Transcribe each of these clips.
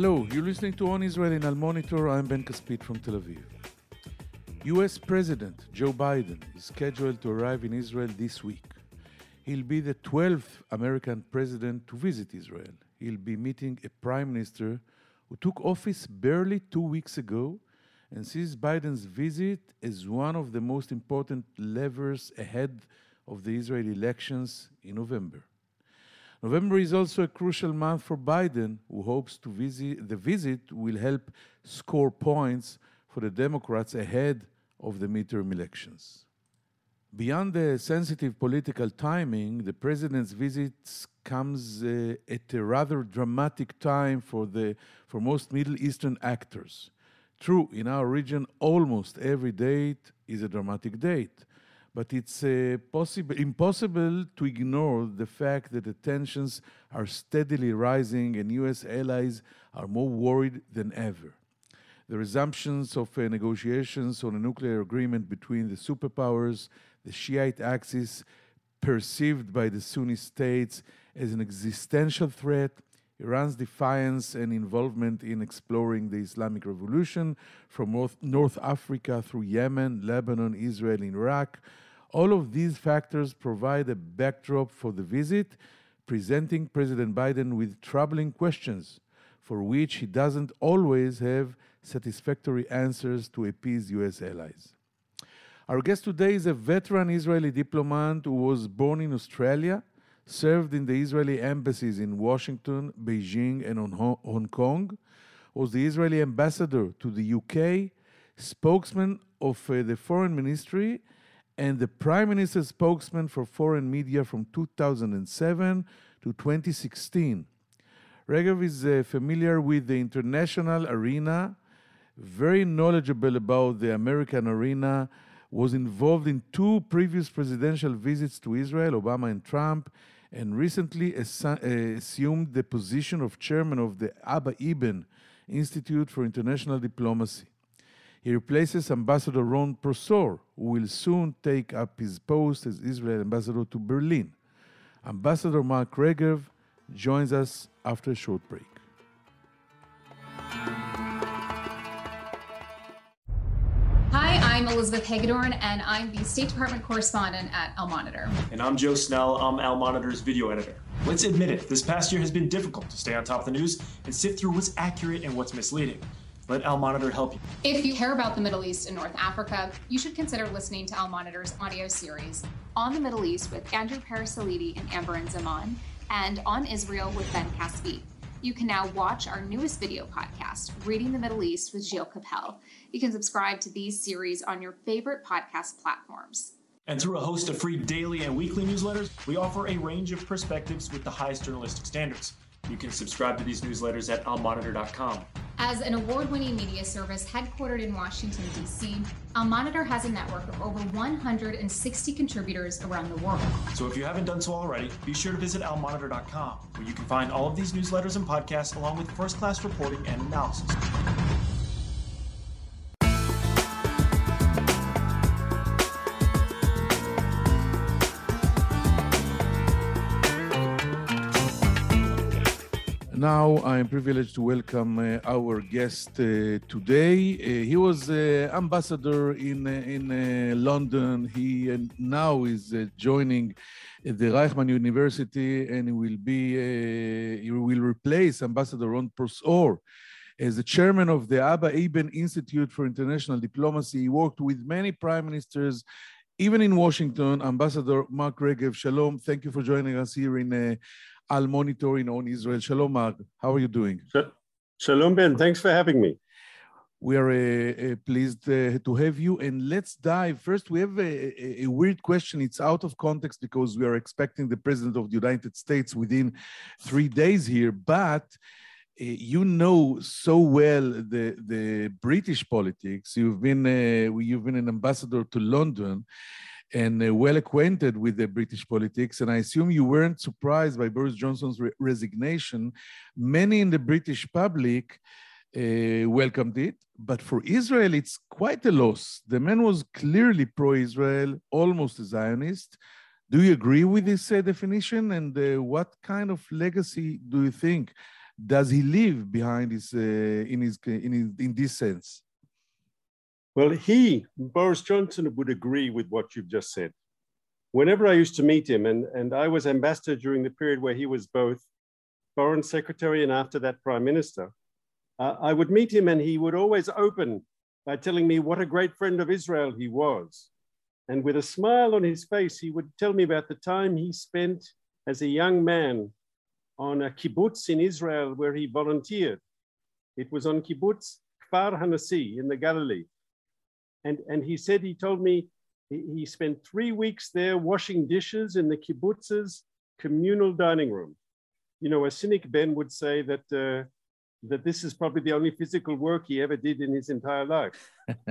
Hello, you're listening to On Israel in Al Monitor. I'm Ben Caspit from Tel Aviv. US President Joe Biden is scheduled to arrive in Israel this week. He'll be the 12th American president to visit Israel. He'll be meeting a prime minister who took office barely two weeks ago and sees Biden's visit as one of the most important levers ahead of the Israeli elections in November. November is also a crucial month for Biden, who hopes to visit the visit will help score points for the Democrats ahead of the midterm elections. Beyond the sensitive political timing, the president's visit comes uh, at a rather dramatic time for, the, for most Middle Eastern actors. True, in our region, almost every date is a dramatic date, but it's uh, possible, impossible to ignore the fact that the tensions are steadily rising and US allies are more worried than ever. The resumptions of uh, negotiations on a nuclear agreement between the superpowers the Shiite axis perceived by the Sunni states as an existential threat, Iran's defiance and involvement in exploring the Islamic Revolution from North, North Africa through Yemen, Lebanon, Israel, and Iraq. All of these factors provide a backdrop for the visit, presenting President Biden with troubling questions for which he doesn't always have satisfactory answers to appease U.S. allies. Our guest today is a veteran Israeli diplomat who was born in Australia, served in the Israeli embassies in Washington, Beijing, and Hong Kong, was the Israeli ambassador to the UK, spokesman of uh, the foreign ministry, and the prime minister's spokesman for foreign media from 2007 to 2016. Regev is uh, familiar with the international arena, very knowledgeable about the American arena, was involved in two previous presidential visits to Israel, Obama and Trump, and recently assumed the position of chairman of the Abba Eban Institute for International Diplomacy. He replaces Ambassador Ron Prosor, who will soon take up his post as Israel ambassador to Berlin. Ambassador Mark Regev joins us after a short break. I'm Elizabeth Hagedorn, and I'm the State Department correspondent at Al Monitor. And I'm Joe Snell. I'm Al Monitor's video editor. Let's admit it, this past year has been difficult to stay on top of the news and sift through what's accurate and what's misleading. Let Al Monitor help you. If you care about the Middle East and North Africa, you should consider listening to Al Monitor's audio series on the Middle East with Andrew Parasiliti and Amberin Zaman, and on Israel with Ben Caspit. You can now watch our newest video podcast, Reading the Middle East with Gilles Kepel. You can subscribe to these series on your favorite podcast platforms. And through a host of free daily and weekly newsletters, we offer a range of perspectives with the highest journalistic standards. You can subscribe to these newsletters at almonitor.com. As an award winning media service headquartered in Washington, D.C., Al Monitor has a network of over 160 contributors around the world. So if you haven't done so already, be sure to visit almonitor.com, where you can find all of these newsletters and podcasts along with first class reporting and analysis. Now I'm privileged to welcome uh, our guest uh, today. Uh, he was uh, ambassador in uh, in uh, London. He now is joining the Reichman University, and he will be he will replace Ambassador Ron Prosor as the chairman of the Abba Eban Institute for International Diplomacy. He worked with many prime ministers even in Washington, Ambassador Mark Regev, shalom. Thank you for joining us here in uh, Al Monitoring on Israel. Shalom, Mark. How are you doing? Shalom, Ben. Thanks for having me. We are uh, uh, pleased uh, to have you. And let's dive. First, we have a, a, weird question. It's out of context because we are expecting the President of the United States within three days here. But uh, you know so well the, the British politics. You've been, uh, you've been an ambassador to London and uh, well acquainted with the British politics. And I assume you weren't surprised by Boris Johnson's re resignation. Many in the British public uh, welcomed it, but for Israel, it's quite a loss. The man was clearly pro Israel, almost a Zionist. Do you agree with this uh, definition? And uh, what kind of legacy do you think does he leave behind his uh, in his in his, in this sense? Well, he Boris Johnson would agree with what you've just said. Whenever I used to meet him, and, and I was ambassador during the period where he was both foreign secretary and after that prime minister, uh, I would meet him and he would always open by telling me what a great friend of Israel he was. And with a smile on his face, he would tell me about the time he spent as a young man on a kibbutz in Israel where he volunteered. It was on kibbutz Kfar Hanasi in the Galilee. And, and he said, he told me he, he spent three weeks there washing dishes in the kibbutz's communal dining room. You know, a cynic Ben would say that, uh, that this is probably the only physical work he ever did in his entire life.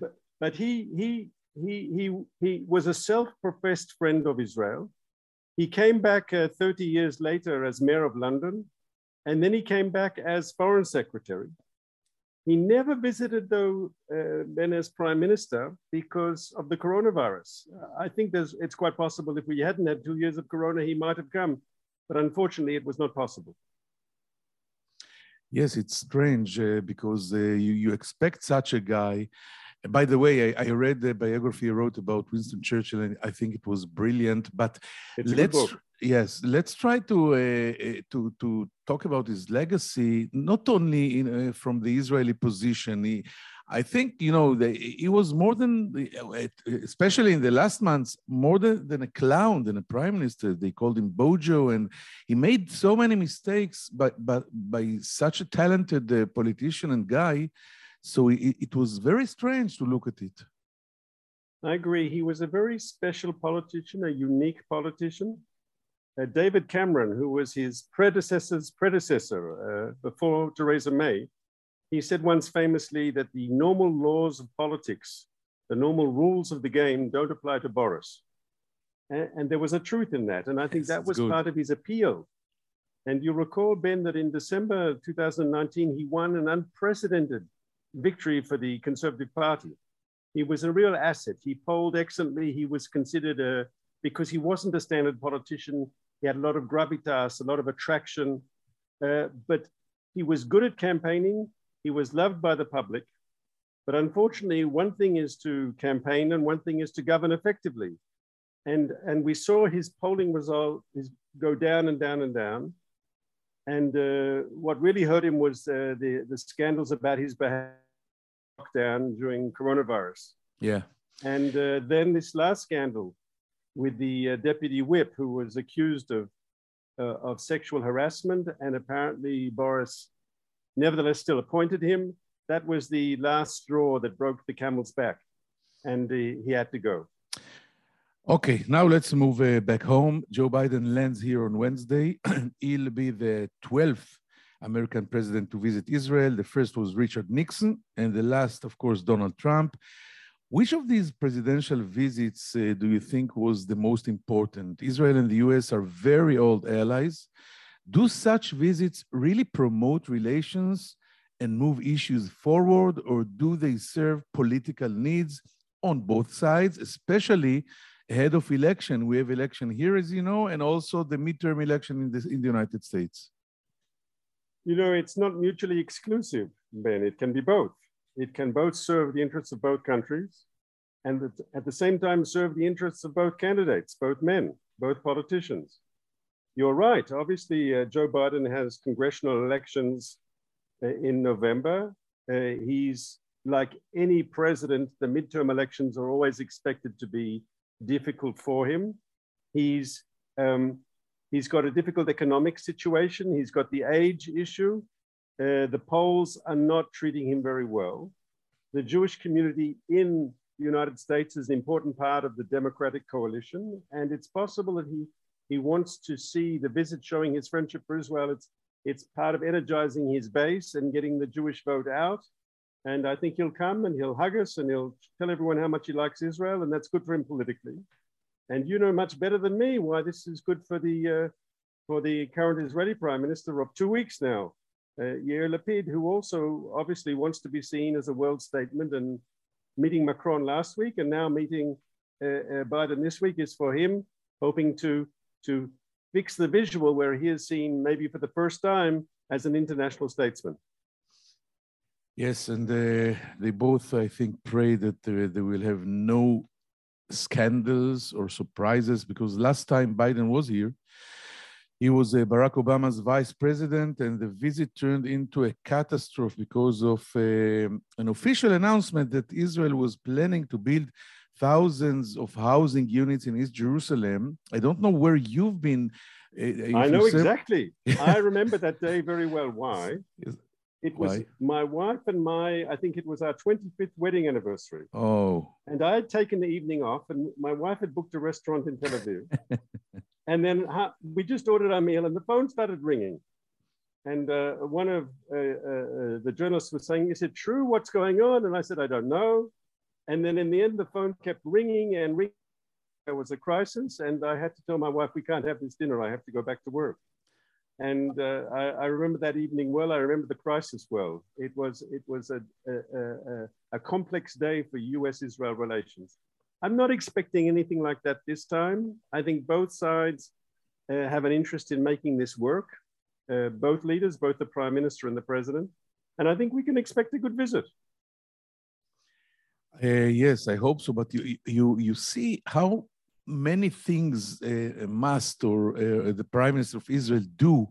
but, but he, he, he, he, he was a self-professed friend of Israel. He came back uh, 30 years later as mayor of London, and then he came back as foreign secretary. He never visited, though, uh, then as prime minister because of the coronavirus. I think there's, it's quite possible if we hadn't had two years of corona, he might have come, but unfortunately, it was not possible. Yes, it's strange uh, because uh, you, you expect such a guy by the way, I, I, read the biography you wrote about Winston Churchill, and I think it was brilliant. But it's let's yes, let's try to uh, uh, to to talk about his legacy, not only in, uh, from the Israeli position. He, I think you know the, he was more than, uh, especially in the last months, more than, than a clown, than a prime minister. They called him Bojo, and he made so many mistakes, but but by such a talented uh, politician and guy so it, it was very strange to look at it. I agree. He was a very special politician, a unique politician. Uh, David Cameron, who was his predecessor's predecessor uh, before Theresa May, he said once famously that the normal laws of politics, the normal rules of the game don't apply to Boris. And, and there was a truth in that. And I think yes, that was good. part of his appeal. And you recall, Ben, that in December 2019, he won an unprecedented victory for the Conservative Party. He was a real asset. He polled excellently. He was considered a, because he wasn't a standard politician, he had a lot of gravitas, a lot of attraction, uh, but he was good at campaigning. He was loved by the public. But unfortunately, one thing is to campaign and one thing is to govern effectively. And, and we saw his polling result is go down and down and down. And uh, what really hurt him was uh, the, the scandals about his behavior lockdown during coronavirus. Yeah. And uh, then this last scandal with the uh, deputy whip who was accused of, uh, of sexual harassment, and apparently Boris nevertheless still appointed him. That was the last straw that broke the camel's back, and he had to go. Okay, now let's move uh, back home. Joe Biden lands here on Wednesday. He'll be the 12th American president to visit Israel. The first was Richard Nixon, and the last, of course, Donald Trump. Which of these presidential visits uh, do you think was the most important? Israel and the US are very old allies. Do such visits really promote relations and move issues forward, or do they serve political needs on both sides, especially ahead of election? We have election here, as you know, and also the midterm election in, this, in the United States you know, it's not mutually exclusive, Ben. It can be both. It can both serve the interests of both countries and at the same time serve the interests of both candidates, both men, both politicians. You're right. Obviously, uh, Joe Biden has congressional elections uh, in November. Uh, he's like any president, the midterm elections are always expected to be difficult for him. He's um, He's got a difficult economic situation. He's got the age issue. Uh, the polls are not treating him very well. The Jewish community in the United States is an important part of the Democratic coalition. And it's possible that he, he wants to see the visit showing his friendship for Israel. It's, it's part of energizing his base and getting the Jewish vote out. And I think he'll come and he'll hug us and he'll tell everyone how much he likes Israel. And that's good for him politically. And you know much better than me why this is good for the uh, for the current Israeli Prime Minister of two weeks now, uh, Yair Lapid, who also obviously wants to be seen as a world statement. And meeting Macron last week and now meeting uh, uh, Biden this week is for him, hoping to to fix the visual where he is seen maybe for the first time as an international statesman. Yes, and uh, they both, I think, pray that uh, they will have no scandals or surprises because last time Biden was here, he was uh, Barack Obama's vice president, and the visit turned into a catastrophe because of uh, an official announcement that Israel was planning to build thousands of housing units in East Jerusalem. I don't know where you've been. Uh, I know exactly. I remember that day very well. Why? It was Why? my wife and my, I think it was our 25th wedding anniversary. Oh. And I had taken the evening off, and my wife had booked a restaurant in Tel Aviv. and then we just ordered our meal, and the phone started ringing. And uh, one of uh, uh, the journalists was saying, Is it true? What's going on? And I said, I don't know. And then in the end, the phone kept ringing and ringing. There was a crisis, and I had to tell my wife, We can't have this dinner. I have to go back to work. And uh, I, I, remember that evening well. I remember the crisis well. It was, it was a, a, a, a complex day for US Israel relations. I'm not expecting anything like that this time. I think both sides uh, have an interest in making this work, uh, both leaders, both the prime minister and the president. And I think we can expect a good visit. Uh, yes, I hope so. But you, you, you see how many things uh, must or uh, the prime minister of Israel do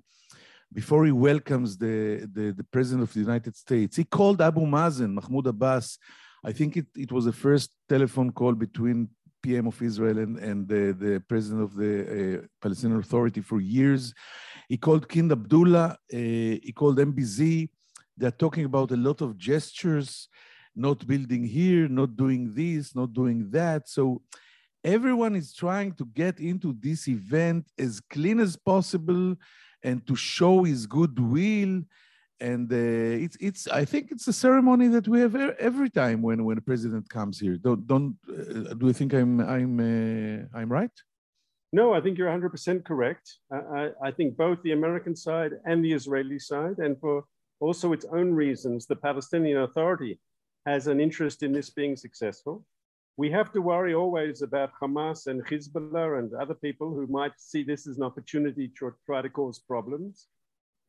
before he welcomes the, the, the, president of the United States. He called Abu Mazen, Mahmoud Abbas. I think it, it was the first telephone call between PM of Israel and, and the, the president of the uh, Palestinian Authority for years. He called King Abdullah, uh, he called MBZ. They're talking about a lot of gestures, not building here, not doing this, not doing that. So everyone is trying to get into this event as clean as possible and to show his goodwill and uh, it's it's i think it's a ceremony that we have every time when when a president comes here. Don't don't uh, do you think i'm i'm uh, i'm right? No i think you're 100% correct. I, I think both the american side and the israeli side and for also its own reasons the palestinian authority has an interest in this being successful. We have to worry always about Hamas and Hezbollah and other people who might see this as an opportunity to try to cause problems.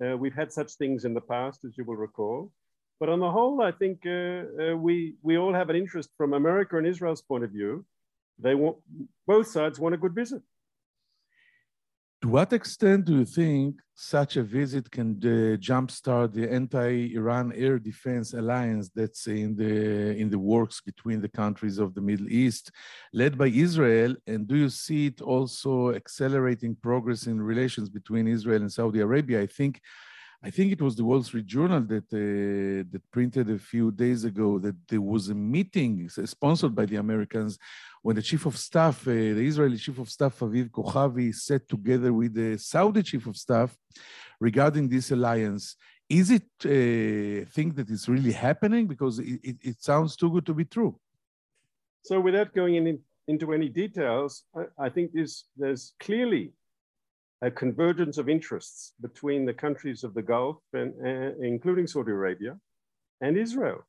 Uh, we've had such things in the past, as you will recall. But on the whole, I think uh, uh, we, we all have an interest from America and Israel's point of view. They want, both sides want a good visit. To what extent do you think such a visit can uh, jumpstart the anti-Iran air defense alliance that's in the in the works between the countries of the Middle East, led by Israel? And do you see it also accelerating progress in relations between Israel and Saudi Arabia? I think I think it was the Wall Street Journal that uh, that printed a few days ago that there was a meeting sponsored by the Americans when the chief of staff, uh, the Israeli chief of staff Aviv Kochavi, sat together with the Saudi chief of staff regarding this alliance. Is it a thing that is really happening? Because it, it, it sounds too good to be true. So, without going in, into any details, I, I think there's, there's clearly a convergence of interests between the countries of the Gulf, and, uh, including Saudi Arabia and Israel.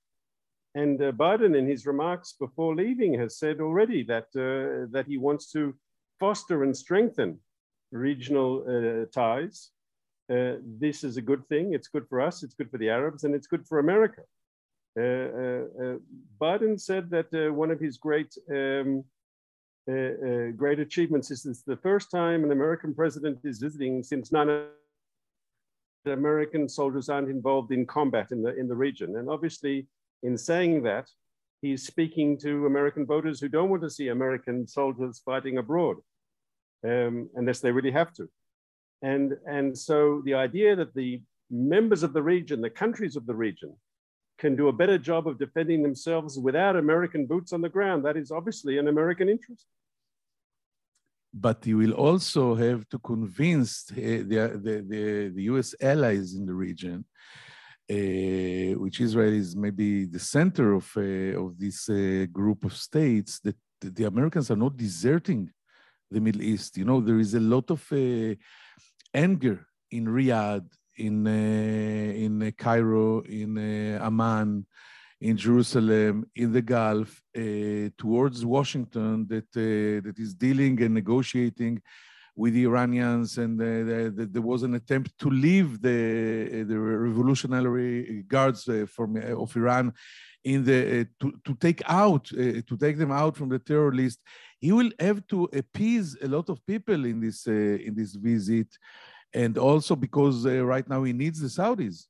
And uh, Biden, in his remarks before leaving, has said already that, uh, that he wants to foster and strengthen regional uh, ties. Uh, this is a good thing. It's good for us, it's good for the Arabs, and it's good for America. Uh, Biden said that one of his great um, uh, uh, great achievements This is the first time an American president is visiting since nine American soldiers aren't involved in combat in the, in the region. And obviously, in saying that, he's speaking to American voters who don't want to see American soldiers fighting abroad, um, unless they really have to. And, and so the idea that the members of the region, the countries of the region, can do a better job of defending themselves without American boots on the ground. That is obviously an American interest. But you will also have to convince the, the, the, the US allies in the region, uh, which Israel is maybe the center of, uh, of this uh, group of states, that the Americans are not deserting the Middle East. You know, there is a lot of uh, anger in Riyadh in uh, in Cairo, in uh, Amman, in Jerusalem, in the Gulf, uh, towards Washington that that is dealing and negotiating with the Iranians, and the, the, there was an attempt to leave the, the revolutionary guards uh, from, uh, of Iran in the uh, to, to take out uh, to take them out from the terror list. He will have to appease a lot of people in this uh, in this visit, and also because right now he needs the Saudis.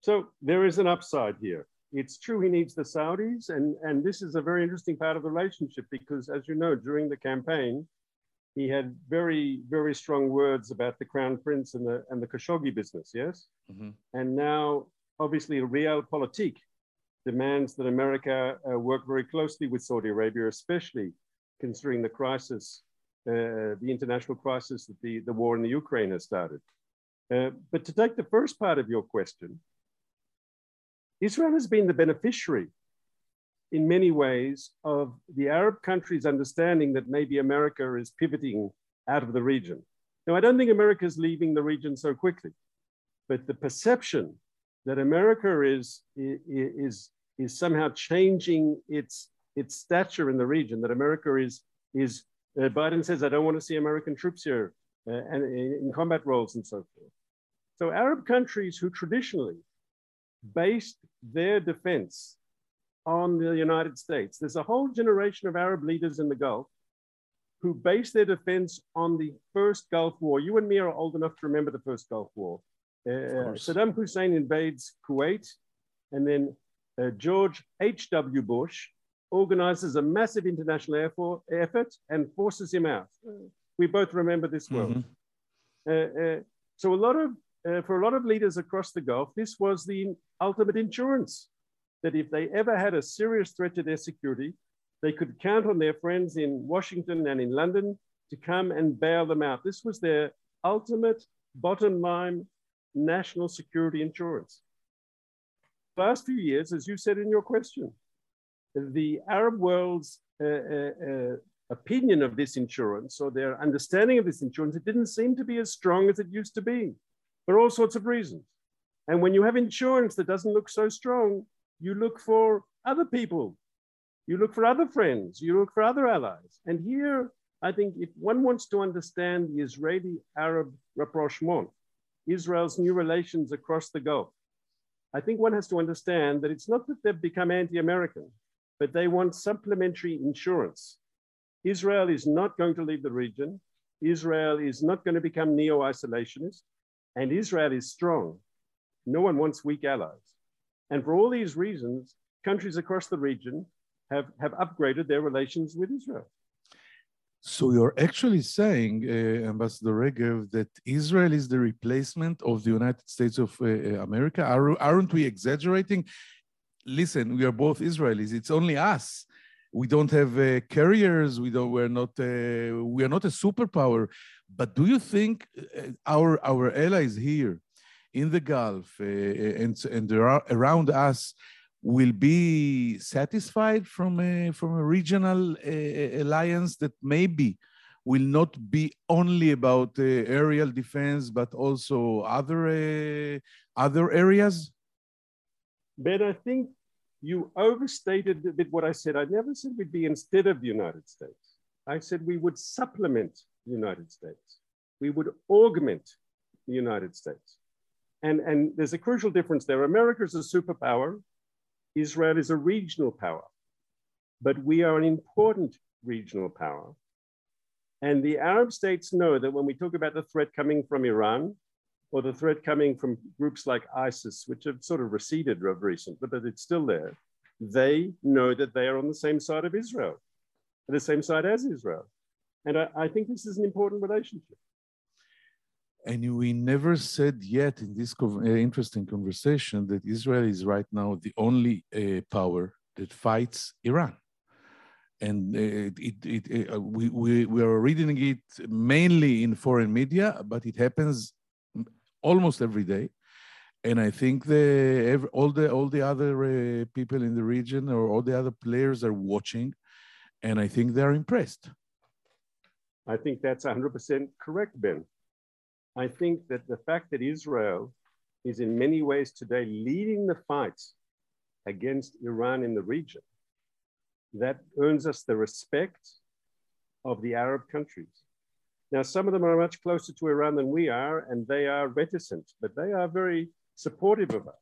So there is an upside here. It's true he needs the Saudis, and, and this is a very interesting part of the relationship because, as you know, during the campaign, he had very, very strong words about the Crown Prince and the, and the Khashoggi business, yes? Mm-hmm. And now, obviously, realpolitik demands that America uh, work very closely with Saudi Arabia, especially considering the crisis, uh, the international crisis that the, the war in the Ukraine has started. Uh, but to take the first part of your question, Israel has been the beneficiary in many ways of the Arab countries understanding that maybe America is pivoting out of the region. Now, I don't think America is leaving the region so quickly, but the perception that America is, is, is somehow changing its, its stature in the region, that America is, is uh, Biden says, I don't want to see American troops here uh, and in combat roles and so forth. So Arab countries who traditionally based their defense on the United States. There's a whole generation of Arab leaders in the Gulf who based their defense on the first Gulf War. You and me are old enough to remember the first Gulf War. Uh, Saddam Hussein invades Kuwait, and then uh, George H.W. Bush organizes a massive international air for, effort and forces him out. We both remember this well. Mm-hmm. Uh, uh so a lot of uh, for a lot of leaders across the Gulf, this was the ultimate insurance that if they ever had a serious threat to their security, they could count on their friends in Washington and in London to come and bail them out. This was their ultimate bottom line national security insurance. Last few years, as you said in your question, the Arab world's uh, uh, uh, opinion of this insurance or their understanding of this insurance, it didn't seem to be as strong as it used to be for all sorts of reasons. And when you have insurance that doesn't look so strong, you look for other people, you look for other friends, you look for other allies. And here, I think if one wants to understand the Israeli Arab rapprochement, Israel's new relations across the Gulf, I think one has to understand that it's not that they've become anti American, but they want supplementary insurance. Israel is not going to leave the region. Israel is not going to become neo isolationist. And Israel is strong. No one wants weak allies. And for all these reasons, countries across the region have, have upgraded their relations with Israel. So you're actually saying, uh, Ambassador Regev, that Israel is the replacement of the United States of uh, America? Are, aren't we exaggerating? Listen, we are both Israelis. It's only us. We don't have uh, carriers. We don't. We're not. Uh, we are not a superpower. But do you think uh, our, our allies here in the Gulf uh, and, and around us will be satisfied from a, from a regional uh, alliance that maybe will not be only about uh, aerial defense, but also other, uh, other areas? Ben, I think you overstated a bit what I said. I never said we'd be instead of the United States. I said we would supplement the United States. We would augment the United States. And, and there's a crucial difference there. America is a superpower. Israel is a regional power. But we are an important regional power. And the Arab states know that when we talk about the threat coming from Iran or the threat coming from groups like ISIS, which have sort of receded of recent, but it's still there, they know that they are on the same side of Israel, the same side as Israel. And I, I think this is an important relationship. And we never said yet in this co uh, interesting conversation that Israel is right now the only uh, power that fights Iran. And uh, it, it, uh, we, we, we are reading it mainly in foreign media, but it happens almost every day. And I think the, every, all, the, all the other uh, people in the region or all the other players are watching, and I think they're impressed. I think that's 100% correct, Ben. I think that the fact that Israel is in many ways today leading the fight against Iran in the region, that earns us the respect of the Arab countries. Now, some of them are much closer to Iran than we are, and they are reticent, but they are very supportive of us.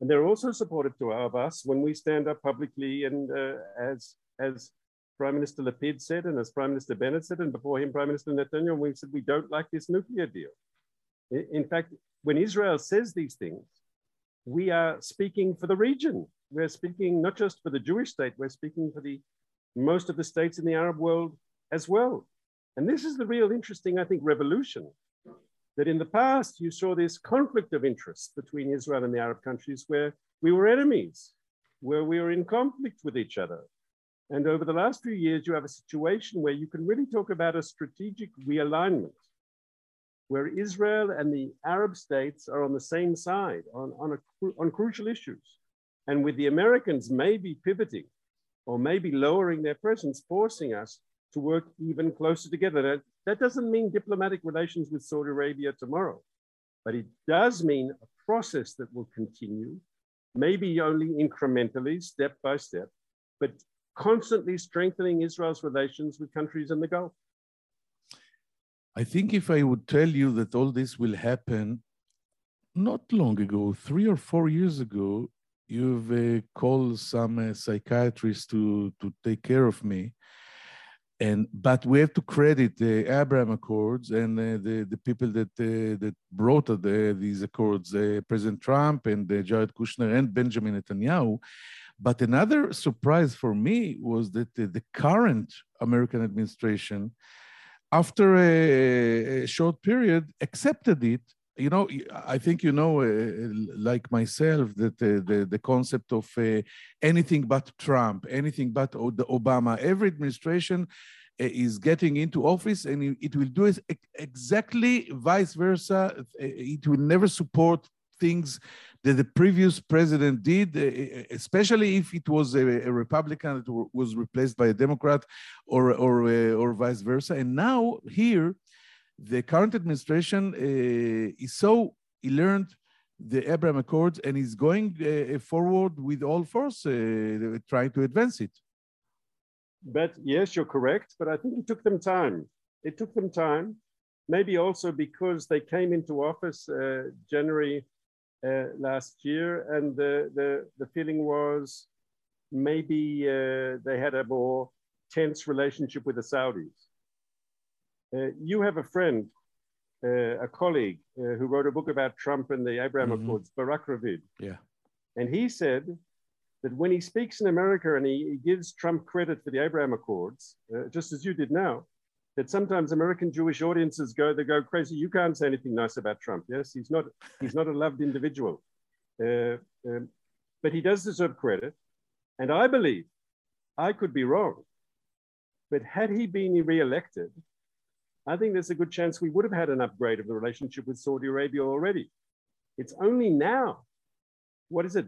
And they're also supportive to, of us when we stand up publicly and uh, as, as Prime Minister Lapid said, and as Prime Minister Bennett said, and before him, Prime Minister Netanyahu, we said we don't like this nuclear deal. In fact, when Israel says these things, we are speaking for the region. We're speaking not just for the Jewish state, we're speaking for the most of the states in the Arab world as well. And this is the real interesting, I think, revolution. That in the past, you saw this conflict of interest between Israel and the Arab countries where we were enemies, where we were in conflict with each other. And over the last few years, you have a situation where you can really talk about a strategic realignment, where Israel and the Arab states are on the same side on, on, a, on crucial issues. And with the Americans maybe pivoting or maybe lowering their presence, forcing us to work even closer together. That, that doesn't mean diplomatic relations with Saudi Arabia tomorrow, but it does mean a process that will continue, maybe only incrementally, step by step, but constantly strengthening Israel's relations with countries in the Gulf. I think if I would tell you that all this will happen not long ago, three or four years ago, you've uh, called some uh, psychiatrists to, to take care of me and but we have to credit the Abraham Accords and uh, the the people that uh, that brought uh, the, these accords, uh, President Trump and uh, Jared Kushner and Benjamin Netanyahu. But another surprise for me was that the current American administration, after a, a short period, accepted it you know i think you know uh, like myself that uh, the the concept of uh, anything but trump anything but the obama every administration is getting into office and it will do exactly vice versa it will never support things that the previous president did, especially if it was a, a, Republican that was replaced by a Democrat or, or, or vice versa. And now here, the current administration uh, is so he learned the Abraham Accords and is going uh, forward with all force, uh, trying to advance it. But yes, you're correct. But I think it took them time. It took them time, maybe also because they came into office uh, January uh, last year, and the, the the feeling was maybe uh, they had a more tense relationship with the Saudis uh, you have a friend, uh, a colleague uh, who wrote a book about Trump and the Abraham mm-hmm. Accords, Barak Ravid. Yeah. And he said that when he speaks in America and he, he gives Trump credit for the Abraham Accords, uh, just as you did now, that sometimes American Jewish audiences go, they go crazy. You can't say anything nice about Trump. Yes, he's not, he's not a loved individual. Uh, um, but he does deserve credit. And I believe, I could be wrong, but had he been re-elected, I think there's a good chance we would have had an upgrade of the relationship with Saudi Arabia already. It's only now, what is it,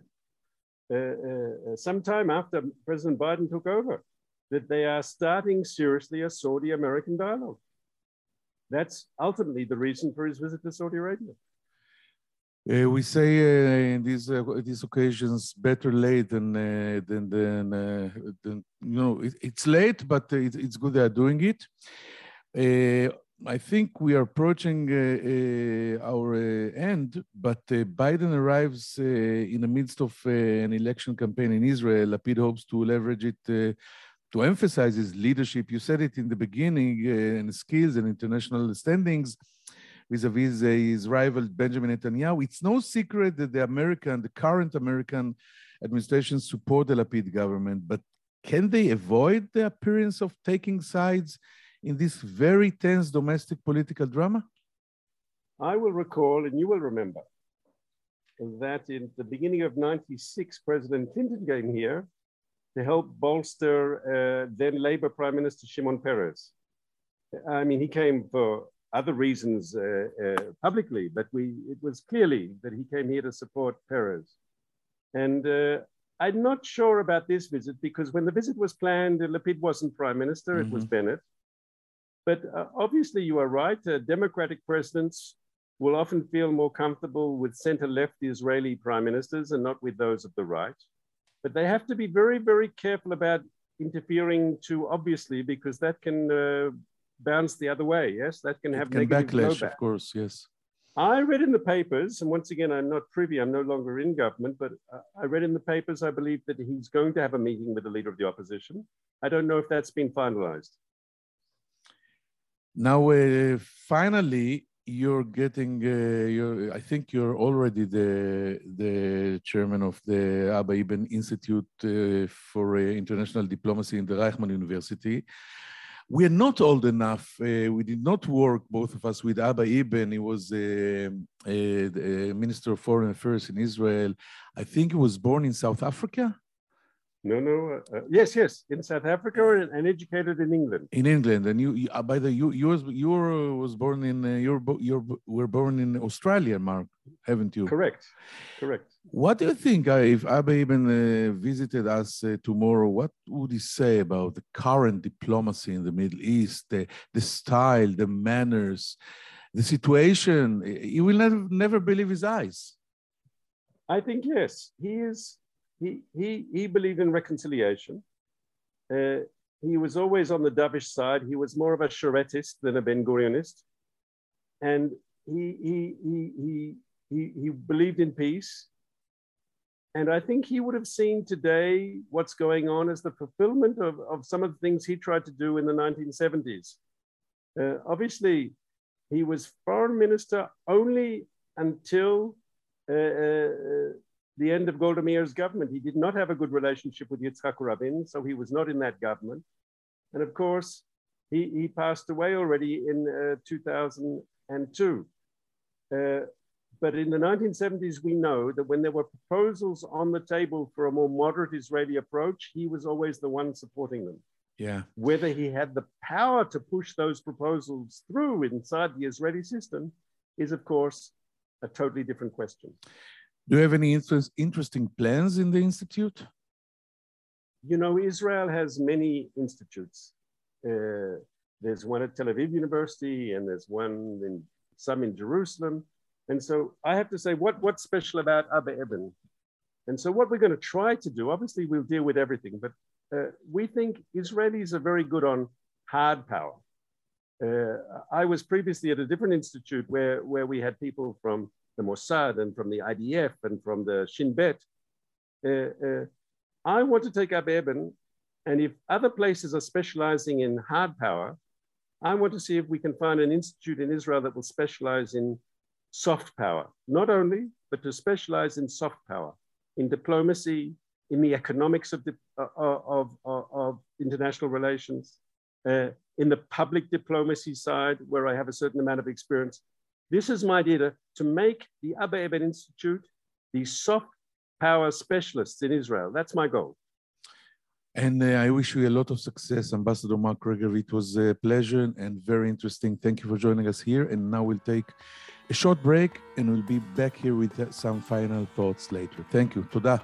uh, uh, sometime after President Biden took over, that they are starting seriously a Saudi American dialogue. That's ultimately the reason for his visit to Saudi Arabia. Uh, we say uh, in these uh, these occasions, better late than uh, than than, uh, than, you know. It, it's late, but it, it's good they are doing it. Uh, I think we are approaching uh, uh, our end, but Biden arrives in the midst of an election campaign in Israel. Lapid hopes to leverage it to emphasize his leadership. You said it in the beginning, uh, and skills and international standings vis-a-vis his rival Benjamin Netanyahu. It's no secret that the American, the current American administration support the Lapid government, but can they avoid the appearance of taking sides in this very tense domestic political drama? I will recall, and you will remember, that in the beginning of 96, President Clinton came here to help bolster uh, then Labour Prime Minister Shimon Peres. I mean, he came for other reasons uh, uh, publicly, but we, it was clearly that he came here to support Peres. And uh, I'm not sure about this visit because when the visit was planned, Lapid wasn't prime minister, mm -hmm. it was mm-hmm. Bennett. But uh, obviously, you are right. Uh, Democratic presidents will often feel more comfortable with center left Israeli prime ministers and not with those of the right. But they have to be very, very careful about interfering too obviously, because that can uh, bounce the other way. Yes, that can have it can negative backlash, blowback. of course. Yes. I read in the papers, and once again, I'm not privy, I'm no longer in government, but uh, I read in the papers, I believe that he's going to have a meeting with the leader of the opposition. I don't know if that's been finalized. Now, uh, finally, you're getting, uh, you're, I think you're already the, the chairman of the Abba Eban Institute uh, for uh, International Diplomacy in the Reichman University we are not old enough. Uh, we did not work, both of us, with Abba Eban. He was a, a, a, Minister of Foreign Affairs in Israel. I think he was born in South Africa. No, no. Uh, uh, yes, yes, in South Africa and, and, educated in England. In England, and you, you uh, by the you, you was you were, was born in uh, you're you were born in Australia, Mark, haven't you? Correct, correct. What do you think uh, if Abba Eban uh, visited us tomorrow? What would he say about the current diplomacy in the Middle East, the the style, the manners, the situation? He will never never believe his eyes. I think yes, he is he, he, he believed in reconciliation. Uh, he was always on the dovish side. He was more of a Sharettist than a Ben Gurionist. And he, he, he, he, he, he believed in peace. And I think he would have seen today what's going on as the fulfillment of, of some of the things he tried to do in the 1970s. Uh, obviously, he was foreign minister only until uh, uh, the end of Golda Meir's government. He did not have a good relationship with Yitzhak Rabin, so he was not in that government. And of course, he, he passed away already in uh, 2002. Uh, but in the 1970s, we know that when there were proposals on the table for a more moderate Israeli approach, he was always the one supporting them. Yeah. Whether he had the power to push those proposals through inside the Israeli system is, of course, a totally different question. Do you have any interest, interesting plans in the institute? You know, Israel has many institutes. Uh, there's one at Tel Aviv University, and there's one in some in Jerusalem. And so I have to say, what, what's special about Abba Eban? And so what we're going to try to do, obviously we'll deal with everything, but uh, we think Israelis are very good on hard power. Uh, I was previously at a different institute where, where we had people from the Mossad and from the IDF and from the Shin Bet. Uh, uh, I want to take up Eban, and if other places are specializing in hard power, I want to see if we can find an institute in Israel that will specialize in soft power, not only, but to specialize in soft power, in diplomacy, in the economics of, uh, of, of, of international relations, uh, in the public diplomacy side, where I have a certain amount of experience, this is my idea to make the Abba Eban Institute the soft power specialists in Israel. That's my goal. And uh, I wish you a lot of success, Ambassador Mark Regev. It was a pleasure and very interesting. Thank you for joining us here. And now we'll take a short break and we'll be back here with some final thoughts later. Thank you. Toda.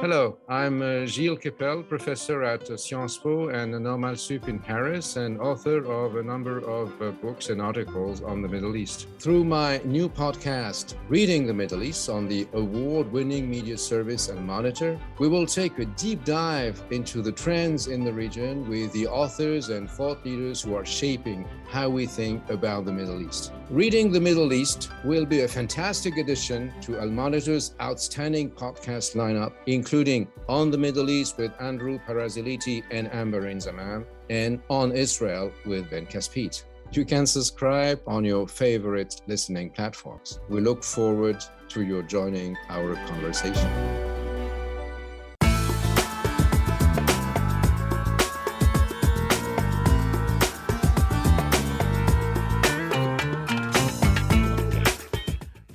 Hello, I'm uh, Gilles Kepel, professor at uh, Sciences Po and Normale Sup in Paris, and author of a number of uh, books and articles on the Middle East. Through my new podcast, Reading the Middle East, on the award winning media service Al Monitor, we will take a deep dive into the trends in the region with the authors and thought leaders who are shaping how we think about the Middle East. Reading the Middle East will be a fantastic addition to Al Monitor's outstanding podcast lineup, including Including on the Middle East with Andrew Parasiliti and Amberin Zaman, and On Israel with Ben Caspit. You can subscribe on your favorite listening platforms. We look forward to your joining our conversation.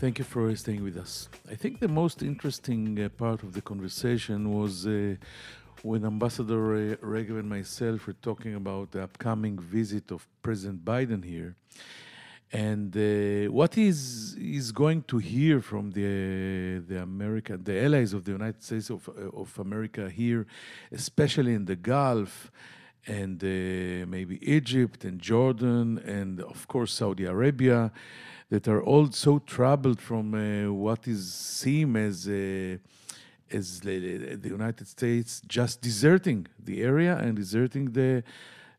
Thank you for staying with us. I think the most interesting uh, part of the conversation was uh, when Ambassador uh, Regev and myself were talking about the upcoming visit of President Biden here, and uh, what he's is going to hear from the the America, the allies of the United States of uh, of America here, especially in the Gulf and uh, maybe Egypt and Jordan and of course Saudi Arabia that are all so troubled from uh, what is seen as a, as the, the United States just deserting the area and deserting the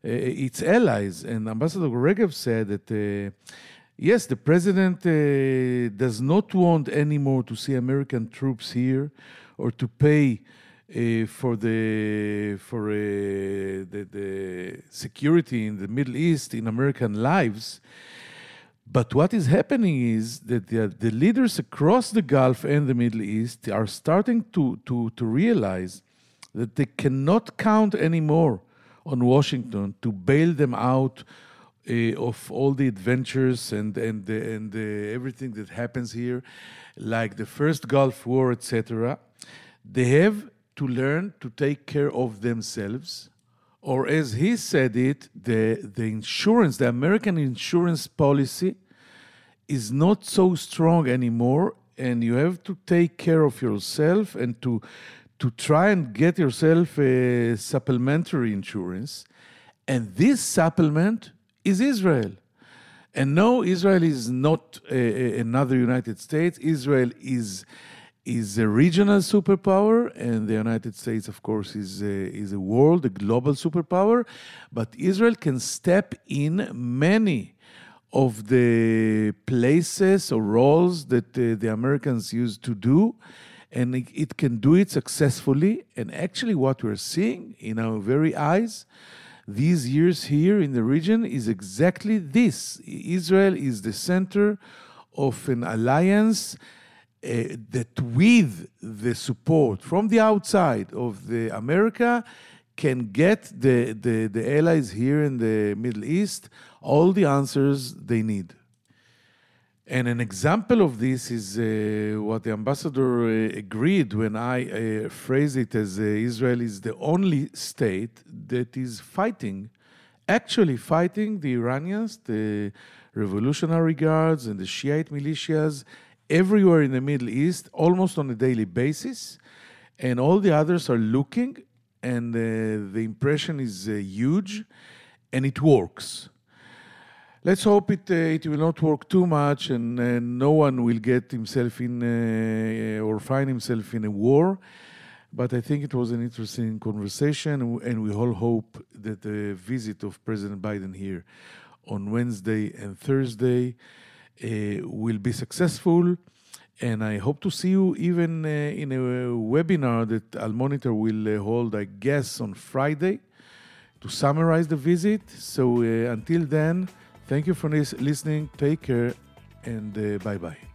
uh, its allies. And Ambassador Regev said that. Uh, yes, the president uh, does not want anymore to see American troops here or to pay uh, for the for uh, the, the security in the Middle East in American lives. But what is happening is that the, the leaders across the Gulf and the Middle East are starting to, to, to realize that they cannot count anymore on Washington to bail them out uh, of all the adventures and and and uh, everything that happens here, like the first Gulf War, etc. They have to learn to take care of themselves, or as he said it, the the insurance, the American insurance policy, is not so strong anymore, and you have to take care of yourself and to to try and get yourself a supplementary insurance. And this supplement is Israel. And no, Israel is not a, a, another United States. Israel is is a regional superpower, and the United States, of course, is a, is a world, a global superpower. But Israel can step in many of the places or roles that uh, the Americans used to do, and it, it can do it successfully. And actually, what we're seeing in our very eyes these years here in the region is exactly this. Israel is the center of an alliance that, with the support from the outside of the America, can get the, the, the allies here in the Middle East all the answers they need. And an example of this is uh, what the ambassador uh, agreed when I uh, phrased it as uh, Israel is the only state that is fighting, actually fighting the Iranians, the Revolutionary Guards, and the Shiite militias everywhere in the Middle East, almost on a daily basis. And all the others are looking, and uh, the impression is uh, huge, and it works let's hope it uh, it will not work too much and uh, no one will get himself in uh, or find himself in a war. But I think it was an interesting conversation, and we all hope that the visit of President Biden here on Wednesday and Thursday will be successful. And I hope to see you even uh, in a webinar that Al Monitor will uh, hold, I guess, on Friday to summarize the visit. So until then, Thank you for listening. Take care and uh, bye bye.